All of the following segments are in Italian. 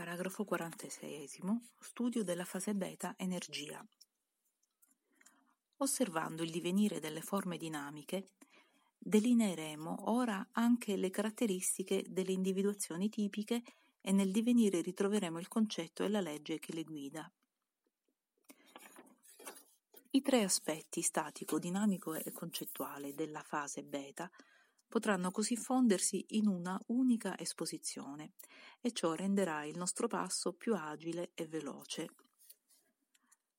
Paragrafo 46. Studio della fase beta energia. Osservando il divenire delle forme dinamiche, delineeremo ora anche le caratteristiche delle individuazioni tipiche e nel divenire ritroveremo il concetto e la legge che le guida. I tre aspetti statico, dinamico e concettuale della fase beta potranno così fondersi in una unica esposizione e ciò renderà il nostro passo più agile e veloce.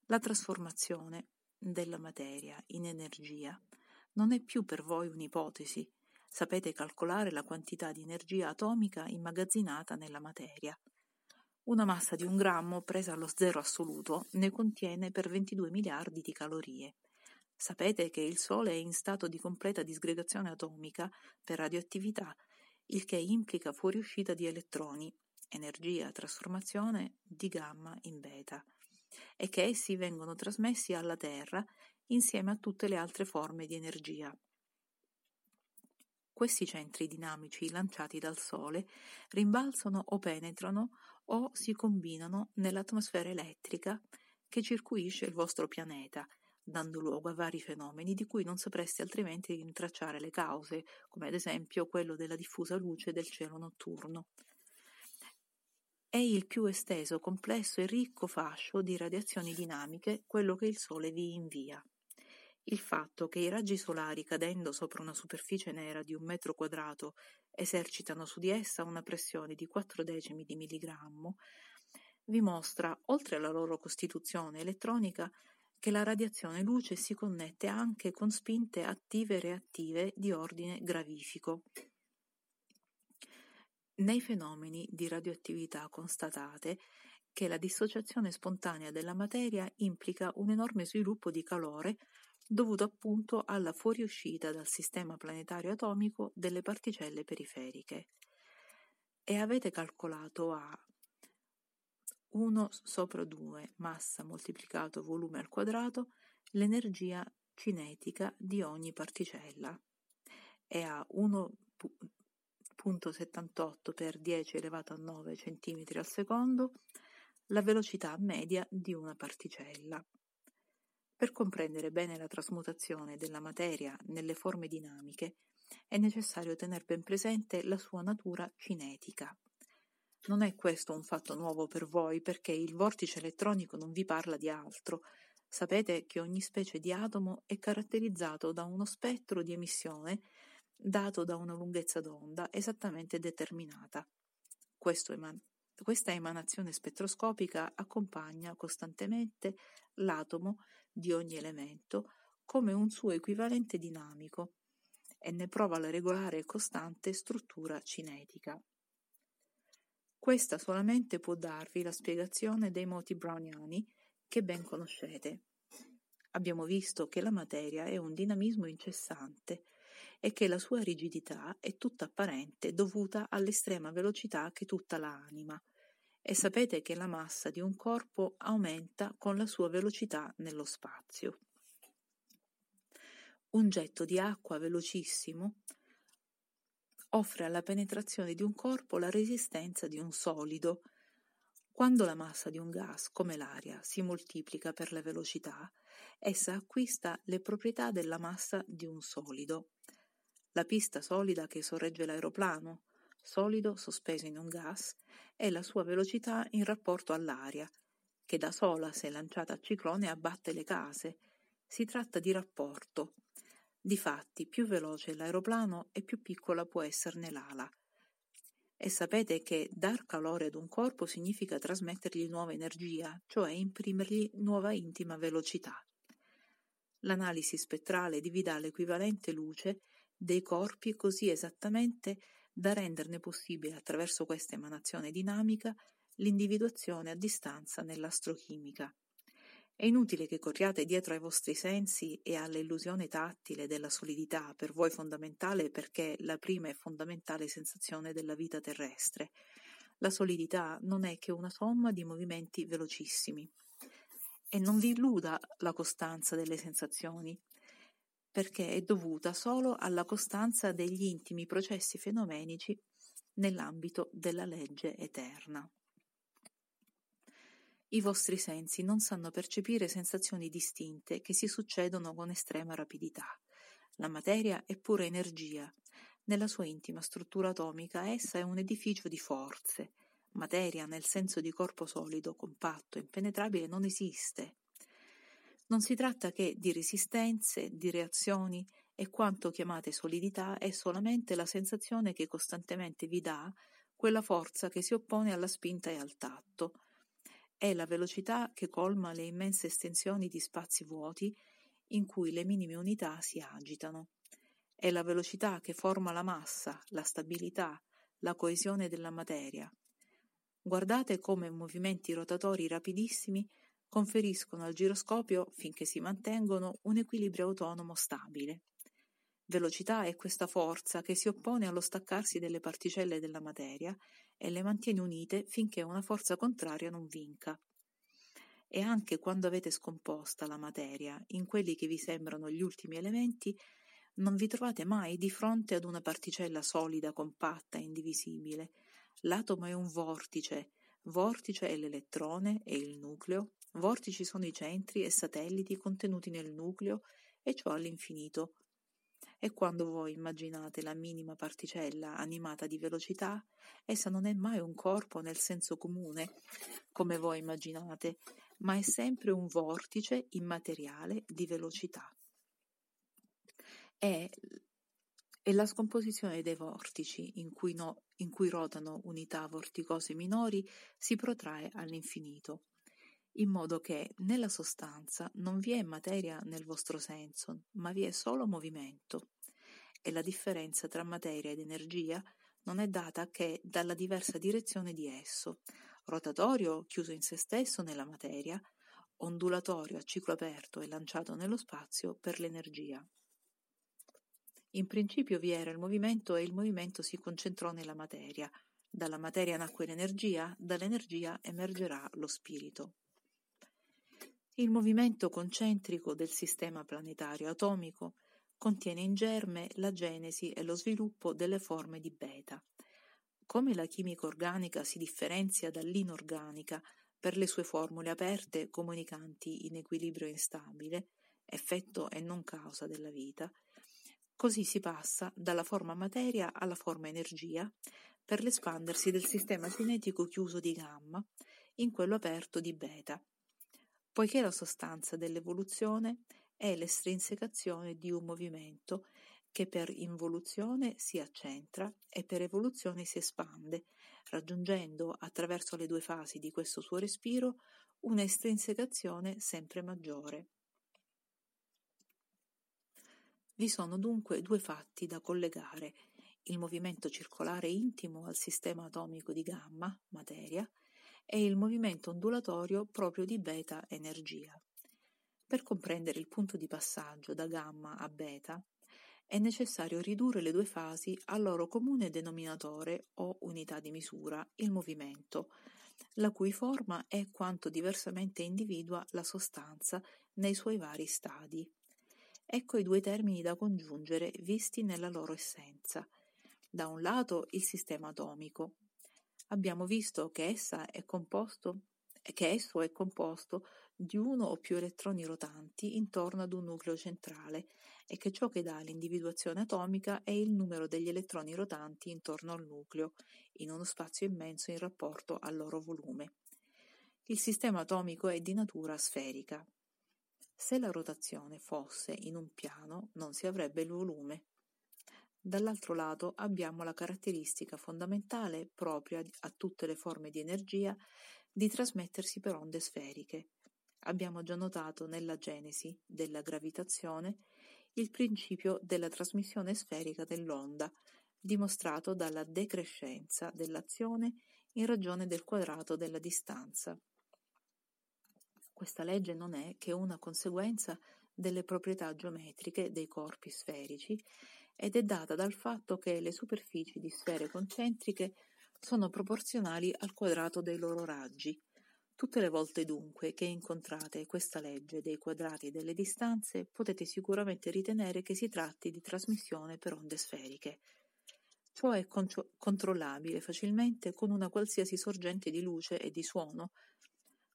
La trasformazione della materia in energia non è più per voi un'ipotesi. Sapete calcolare la quantità di energia atomica immagazzinata nella materia. Una massa di un grammo presa allo zero assoluto ne contiene per 22 miliardi di calorie. Sapete che il Sole è in stato di completa disgregazione atomica per radioattività, il che implica fuoriuscita di elettroni, energia trasformazione di gamma in beta, e che essi vengono trasmessi alla Terra insieme a tutte le altre forme di energia. Questi centri dinamici lanciati dal Sole rimbalzano o penetrano o si combinano nell'atmosfera elettrica che circuisce il vostro pianeta dando luogo a vari fenomeni di cui non sapresti altrimenti rintracciare le cause, come ad esempio quello della diffusa luce del cielo notturno. È il più esteso, complesso e ricco fascio di radiazioni dinamiche quello che il Sole vi invia. Il fatto che i raggi solari cadendo sopra una superficie nera di un metro quadrato esercitano su di essa una pressione di 4 decimi di milligrammo vi mostra, oltre alla loro costituzione elettronica, che la radiazione luce si connette anche con spinte attive e reattive di ordine gravifico. Nei fenomeni di radioattività constatate che la dissociazione spontanea della materia implica un enorme sviluppo di calore dovuto appunto alla fuoriuscita dal sistema planetario atomico delle particelle periferiche. E avete calcolato A 1 sopra 2 massa moltiplicato volume al quadrato l'energia cinetica di ogni particella è a 1.78 per 10 elevato a 9 cm al secondo la velocità media di una particella. Per comprendere bene la trasmutazione della materia nelle forme dinamiche è necessario tenere ben presente la sua natura cinetica. Non è questo un fatto nuovo per voi, perché il vortice elettronico non vi parla di altro. Sapete che ogni specie di atomo è caratterizzato da uno spettro di emissione dato da una lunghezza d'onda esattamente determinata. Eman- questa emanazione spettroscopica accompagna costantemente l'atomo di ogni elemento come un suo equivalente dinamico e ne prova la regolare e costante struttura cinetica. Questa solamente può darvi la spiegazione dei moti browniani che ben conoscete. Abbiamo visto che la materia è un dinamismo incessante e che la sua rigidità è tutta apparente dovuta all'estrema velocità che tutta la anima. E sapete che la massa di un corpo aumenta con la sua velocità nello spazio. Un getto di acqua velocissimo offre alla penetrazione di un corpo la resistenza di un solido. Quando la massa di un gas, come l'aria, si moltiplica per la velocità, essa acquista le proprietà della massa di un solido. La pista solida che sorregge l'aeroplano, solido sospeso in un gas, è la sua velocità in rapporto all'aria, che da sola, se lanciata a ciclone, abbatte le case. Si tratta di rapporto, Difatti, più veloce è l'aeroplano e più piccola può esserne l'ala. E sapete che dar calore ad un corpo significa trasmettergli nuova energia, cioè imprimergli nuova intima velocità. L'analisi spettrale vi dà l'equivalente luce dei corpi così esattamente da renderne possibile attraverso questa emanazione dinamica l'individuazione a distanza nell'astrochimica. È inutile che corriate dietro ai vostri sensi e all'illusione tattile della solidità, per voi fondamentale perché la prima e fondamentale sensazione della vita terrestre. La solidità non è che una somma di movimenti velocissimi. E non vi illuda la costanza delle sensazioni, perché è dovuta solo alla costanza degli intimi processi fenomenici nell'ambito della legge eterna. I vostri sensi non sanno percepire sensazioni distinte che si succedono con estrema rapidità. La materia è pura energia. Nella sua intima struttura atomica essa è un edificio di forze. Materia nel senso di corpo solido, compatto, impenetrabile non esiste. Non si tratta che di resistenze, di reazioni e quanto chiamate solidità è solamente la sensazione che costantemente vi dà quella forza che si oppone alla spinta e al tatto. È la velocità che colma le immense estensioni di spazi vuoti in cui le minime unità si agitano. È la velocità che forma la massa, la stabilità, la coesione della materia. Guardate come movimenti rotatori rapidissimi conferiscono al giroscopio, finché si mantengono, un equilibrio autonomo stabile. Velocità è questa forza che si oppone allo staccarsi delle particelle della materia e le mantiene unite finché una forza contraria non vinca. E anche quando avete scomposta la materia in quelli che vi sembrano gli ultimi elementi, non vi trovate mai di fronte ad una particella solida, compatta indivisibile. L'atomo è un vortice, vortice è l'elettrone e il nucleo, vortici sono i centri e satelliti contenuti nel nucleo e ciò all'infinito. E quando voi immaginate la minima particella animata di velocità, essa non è mai un corpo nel senso comune, come voi immaginate, ma è sempre un vortice immateriale di velocità. È, è la scomposizione dei vortici in cui, no, in cui rotano unità vorticose minori si protrae all'infinito, in modo che nella sostanza non vi è materia nel vostro senso, ma vi è solo movimento. E la differenza tra materia ed energia non è data che dalla diversa direzione di esso, rotatorio chiuso in se stesso nella materia, ondulatorio a ciclo aperto e lanciato nello spazio per l'energia. In principio vi era il movimento e il movimento si concentrò nella materia. Dalla materia nacque l'energia, dall'energia emergerà lo spirito. Il movimento concentrico del sistema planetario atomico contiene in germe la genesi e lo sviluppo delle forme di beta. Come la chimica organica si differenzia dall'inorganica per le sue formule aperte comunicanti in equilibrio instabile, effetto e non causa della vita, Così si passa dalla forma materia alla forma energia per l'espandersi del sistema cinetico chiuso di gamma in quello aperto di beta, poiché la sostanza dell'evoluzione è l'estrinsecazione di un movimento che per involuzione si accentra e per evoluzione si espande, raggiungendo attraverso le due fasi di questo suo respiro una estrinsecazione sempre maggiore. Vi sono dunque due fatti da collegare, il movimento circolare intimo al sistema atomico di gamma, materia, e il movimento ondulatorio proprio di beta, energia. Per comprendere il punto di passaggio da gamma a beta, è necessario ridurre le due fasi al loro comune denominatore o unità di misura, il movimento, la cui forma è quanto diversamente individua la sostanza nei suoi vari stadi. Ecco i due termini da congiungere visti nella loro essenza. Da un lato il sistema atomico. Abbiamo visto che, è composto, che esso è composto di uno o più elettroni rotanti intorno ad un nucleo centrale e che ciò che dà l'individuazione atomica è il numero degli elettroni rotanti intorno al nucleo, in uno spazio immenso in rapporto al loro volume. Il sistema atomico è di natura sferica. Se la rotazione fosse in un piano non si avrebbe il volume. Dall'altro lato abbiamo la caratteristica fondamentale propria a tutte le forme di energia di trasmettersi per onde sferiche. Abbiamo già notato nella genesi della gravitazione il principio della trasmissione sferica dell'onda, dimostrato dalla decrescenza dell'azione in ragione del quadrato della distanza. Questa legge non è che una conseguenza delle proprietà geometriche dei corpi sferici ed è data dal fatto che le superfici di sfere concentriche sono proporzionali al quadrato dei loro raggi. Tutte le volte dunque che incontrate questa legge dei quadrati e delle distanze potete sicuramente ritenere che si tratti di trasmissione per onde sferiche. Ciò è controllabile facilmente con una qualsiasi sorgente di luce e di suono,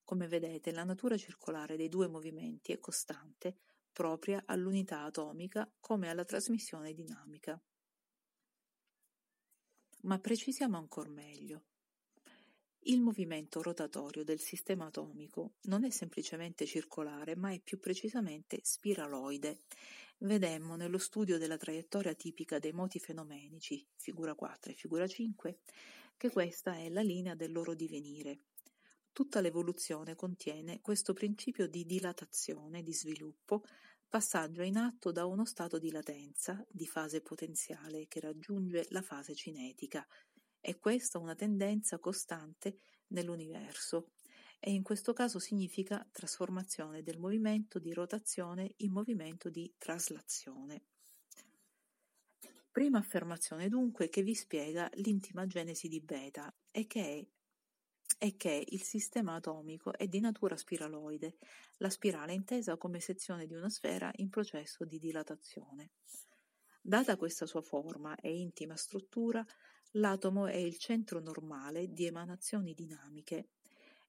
Come vedete, la natura circolare dei due movimenti è costante, propria all'unità atomica come alla trasmissione dinamica. Ma precisiamo ancora meglio. Il movimento rotatorio del sistema atomico non è semplicemente circolare, ma è più precisamente spiraloide. Vedemmo nello studio della traiettoria tipica dei moti fenomenici, figura 4 e figura 5, che questa è la linea del loro divenire. Tutta l'evoluzione contiene questo principio di dilatazione, di sviluppo, passaggio in atto da uno stato di latenza, di fase potenziale che raggiunge la fase cinetica, è questa una tendenza costante nell'universo e in questo caso significa trasformazione del movimento di rotazione in movimento di traslazione. Prima affermazione dunque che vi spiega l'intima genesi di beta e che è, è che il sistema atomico è di natura spiraloide, la spirale intesa come sezione di una sfera in processo di dilatazione. Data questa sua forma e intima struttura, L'atomo è il centro normale di emanazioni dinamiche,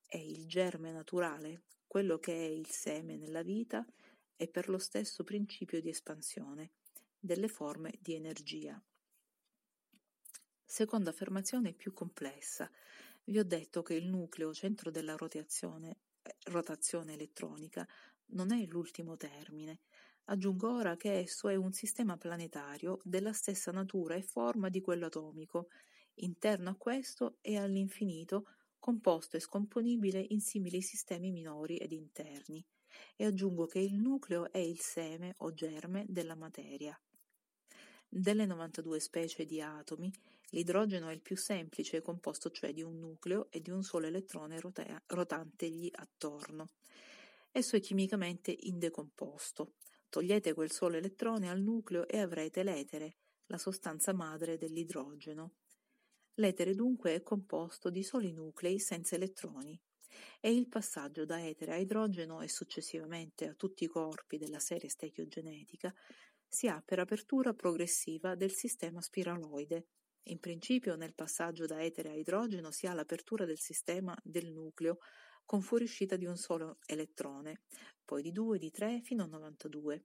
è il germe naturale, quello che è il seme nella vita e per lo stesso principio di espansione delle forme di energia. Seconda affermazione più complessa. Vi ho detto che il nucleo, centro della rotazione, eh, rotazione elettronica, non è l'ultimo termine. Aggiungo ora che esso è un sistema planetario della stessa natura e forma di quello atomico, interno a questo e all'infinito, composto e scomponibile in simili sistemi minori ed interni. E aggiungo che il nucleo è il seme o germe della materia. Delle 92 specie di atomi, l'idrogeno è il più semplice, composto cioè di un nucleo e di un solo elettrone rotantegli attorno. Esso è chimicamente indecomposto. Togliete quel solo elettrone al nucleo e avrete l'etere, la sostanza madre dell'idrogeno. L'etere dunque è composto di soli nuclei senza elettroni e il passaggio da etere a idrogeno e successivamente a tutti i corpi della serie stechiogenetica si ha per apertura progressiva del sistema spiraloide. In principio nel passaggio da etere a idrogeno si ha l'apertura del sistema del nucleo con fuoriuscita di un solo elettrone, poi di 2, di 3 fino a 92.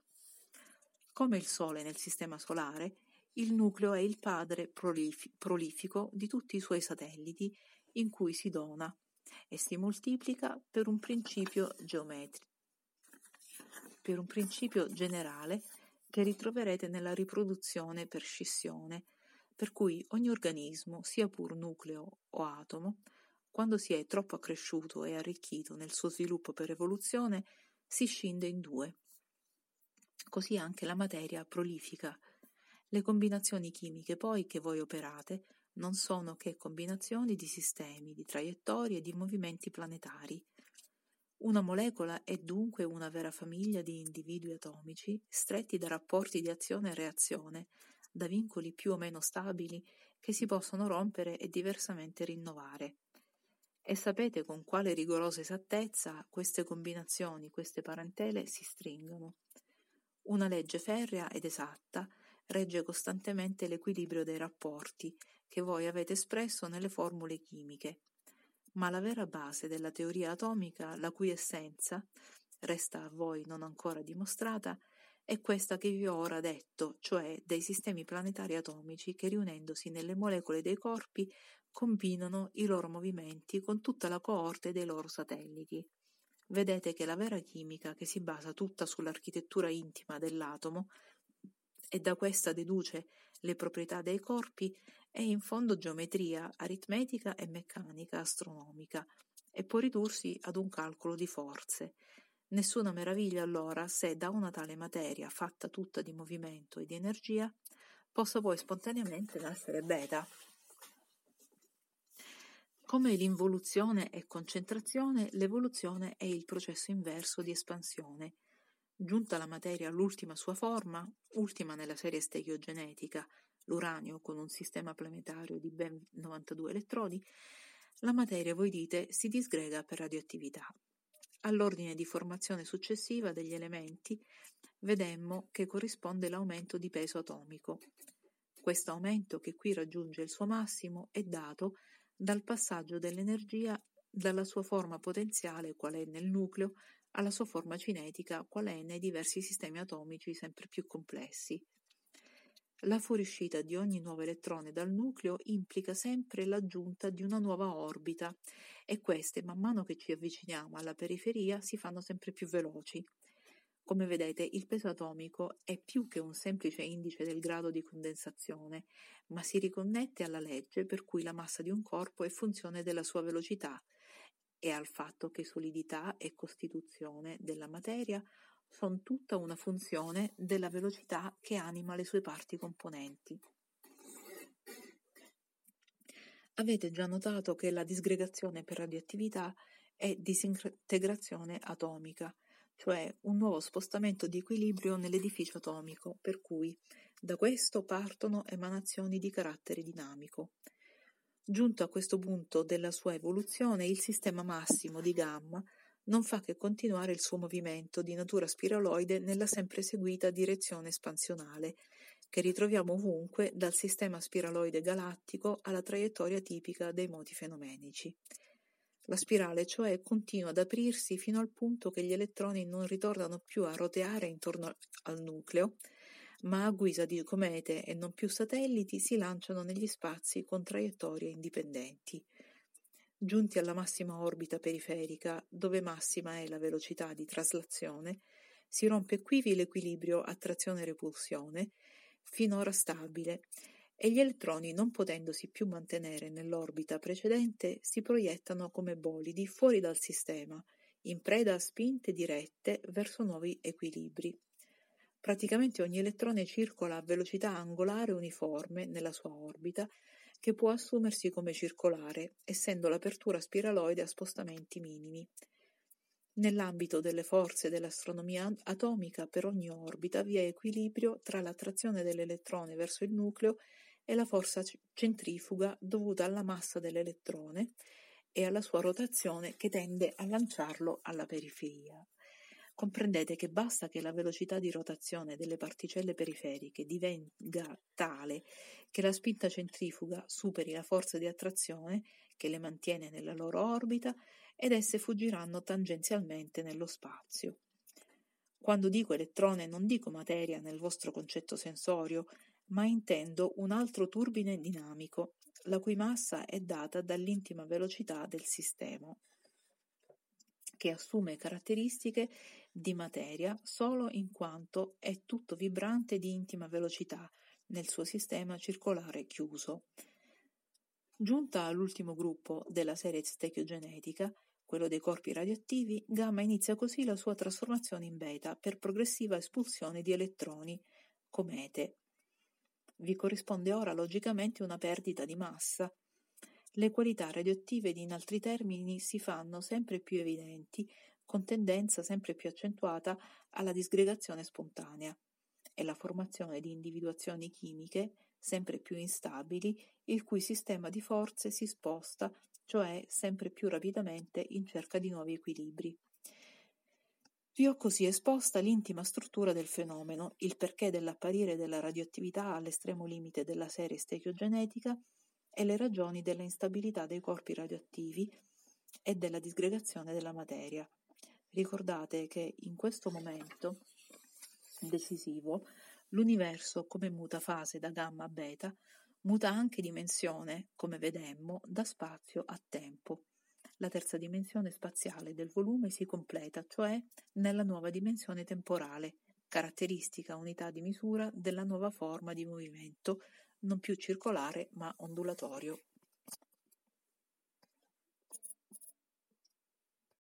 Come il Sole nel Sistema Solare, il nucleo è il padre prolif- prolifico di tutti i suoi satelliti in cui si dona e si moltiplica per un principio geometrico, per un principio generale che ritroverete nella riproduzione per scissione, per cui ogni organismo, sia pur nucleo o atomo, quando si è troppo accresciuto e arricchito nel suo sviluppo per evoluzione, si scinde in due. Così anche la materia prolifica. Le combinazioni chimiche poi che voi operate non sono che combinazioni di sistemi, di traiettorie e di movimenti planetari. Una molecola è dunque una vera famiglia di individui atomici stretti da rapporti di azione e reazione, da vincoli più o meno stabili che si possono rompere e diversamente rinnovare. E sapete con quale rigorosa esattezza queste combinazioni, queste parentele si stringono. Una legge ferrea ed esatta regge costantemente l'equilibrio dei rapporti che voi avete espresso nelle formule chimiche, ma la vera base della teoria atomica, la cui essenza resta a voi non ancora dimostrata, è questa che vi ho ora detto, cioè dei sistemi planetari atomici che riunendosi nelle molecole dei corpi combinano i loro movimenti con tutta la coorte dei loro satelliti. Vedete che la vera chimica, che si basa tutta sull'architettura intima dell'atomo e da questa deduce le proprietà dei corpi, è in fondo geometria aritmetica e meccanica astronomica e può ridursi ad un calcolo di forze. Nessuna meraviglia allora se da una tale materia fatta tutta di movimento e di energia possa poi spontaneamente nascere beta. Come l'involuzione è concentrazione, l'evoluzione è il processo inverso di espansione. Giunta la materia all'ultima sua forma, ultima nella serie stechiogenetica, l'uranio con un sistema planetario di ben 92 elettrodi, la materia, voi dite, si disgrega per radioattività. All'ordine di formazione successiva degli elementi vedemmo che corrisponde l'aumento di peso atomico. Questo aumento, che qui raggiunge il suo massimo, è dato dal passaggio dell'energia dalla sua forma potenziale, qual è nel nucleo, alla sua forma cinetica, qual è nei diversi sistemi atomici sempre più complessi. La fuoriuscita di ogni nuovo elettrone dal nucleo implica sempre l'aggiunta di una nuova orbita e queste, man mano che ci avviciniamo alla periferia, si fanno sempre più veloci. Come vedete, il peso atomico è più che un semplice indice del grado di condensazione, ma si riconnette alla legge per cui la massa di un corpo è funzione della sua velocità e al fatto che solidità e costituzione della materia sono tutta una funzione della velocità che anima le sue parti componenti. Avete già notato che la disgregazione per radioattività è disintegrazione atomica, cioè un nuovo spostamento di equilibrio nell'edificio atomico, per cui da questo partono emanazioni di carattere dinamico. Giunto a questo punto della sua evoluzione, il sistema massimo di gamma non fa che continuare il suo movimento di natura spiraloide nella sempre seguita direzione espansionale, che ritroviamo ovunque dal sistema spiraloide galattico alla traiettoria tipica dei moti fenomenici. La spirale, cioè, continua ad aprirsi fino al punto che gli elettroni non ritornano più a roteare intorno al nucleo, ma a guisa di comete e non più satelliti si lanciano negli spazi con traiettorie indipendenti. Giunti alla massima orbita periferica, dove massima è la velocità di traslazione, si rompe qui l'equilibrio attrazione-repulsione, finora stabile, e gli elettroni, non potendosi più mantenere nell'orbita precedente, si proiettano come bolidi fuori dal sistema, in preda a spinte dirette verso nuovi equilibri. Praticamente ogni elettrone circola a velocità angolare uniforme nella sua orbita che può assumersi come circolare, essendo l'apertura spiraloide a spostamenti minimi. Nell'ambito delle forze dell'astronomia atomica, per ogni orbita vi è equilibrio tra l'attrazione dell'elettrone verso il nucleo e la forza centrifuga dovuta alla massa dell'elettrone e alla sua rotazione che tende a lanciarlo alla periferia. Comprendete che basta che la velocità di rotazione delle particelle periferiche divenga tale che la spinta centrifuga superi la forza di attrazione che le mantiene nella loro orbita ed esse fuggiranno tangenzialmente nello spazio. Quando dico elettrone non dico materia nel vostro concetto sensorio, ma intendo un altro turbine dinamico, la cui massa è data dall'intima velocità del sistema, che assume caratteristiche di materia solo in quanto è tutto vibrante di intima velocità nel suo sistema circolare chiuso. Giunta all'ultimo gruppo della serie stechiogenetica, quello dei corpi radioattivi, gamma inizia così la sua trasformazione in beta per progressiva espulsione di elettroni, comete. Vi corrisponde ora logicamente una perdita di massa. Le qualità radioattive in altri termini si fanno sempre più evidenti con tendenza sempre più accentuata alla disgregazione spontanea e la formazione di individuazioni chimiche sempre più instabili, il cui sistema di forze si sposta, cioè sempre più rapidamente in cerca di nuovi equilibri. Vi ho così esposta l'intima struttura del fenomeno, il perché dell'apparire della radioattività all'estremo limite della serie stechiogenetica e le ragioni della instabilità dei corpi radioattivi e della disgregazione della materia. Ricordate che in questo momento decisivo l'universo come muta fase da gamma a beta muta anche dimensione, come vedemmo, da spazio a tempo. La terza dimensione spaziale del volume si completa, cioè nella nuova dimensione temporale, caratteristica unità di misura della nuova forma di movimento, non più circolare ma ondulatorio.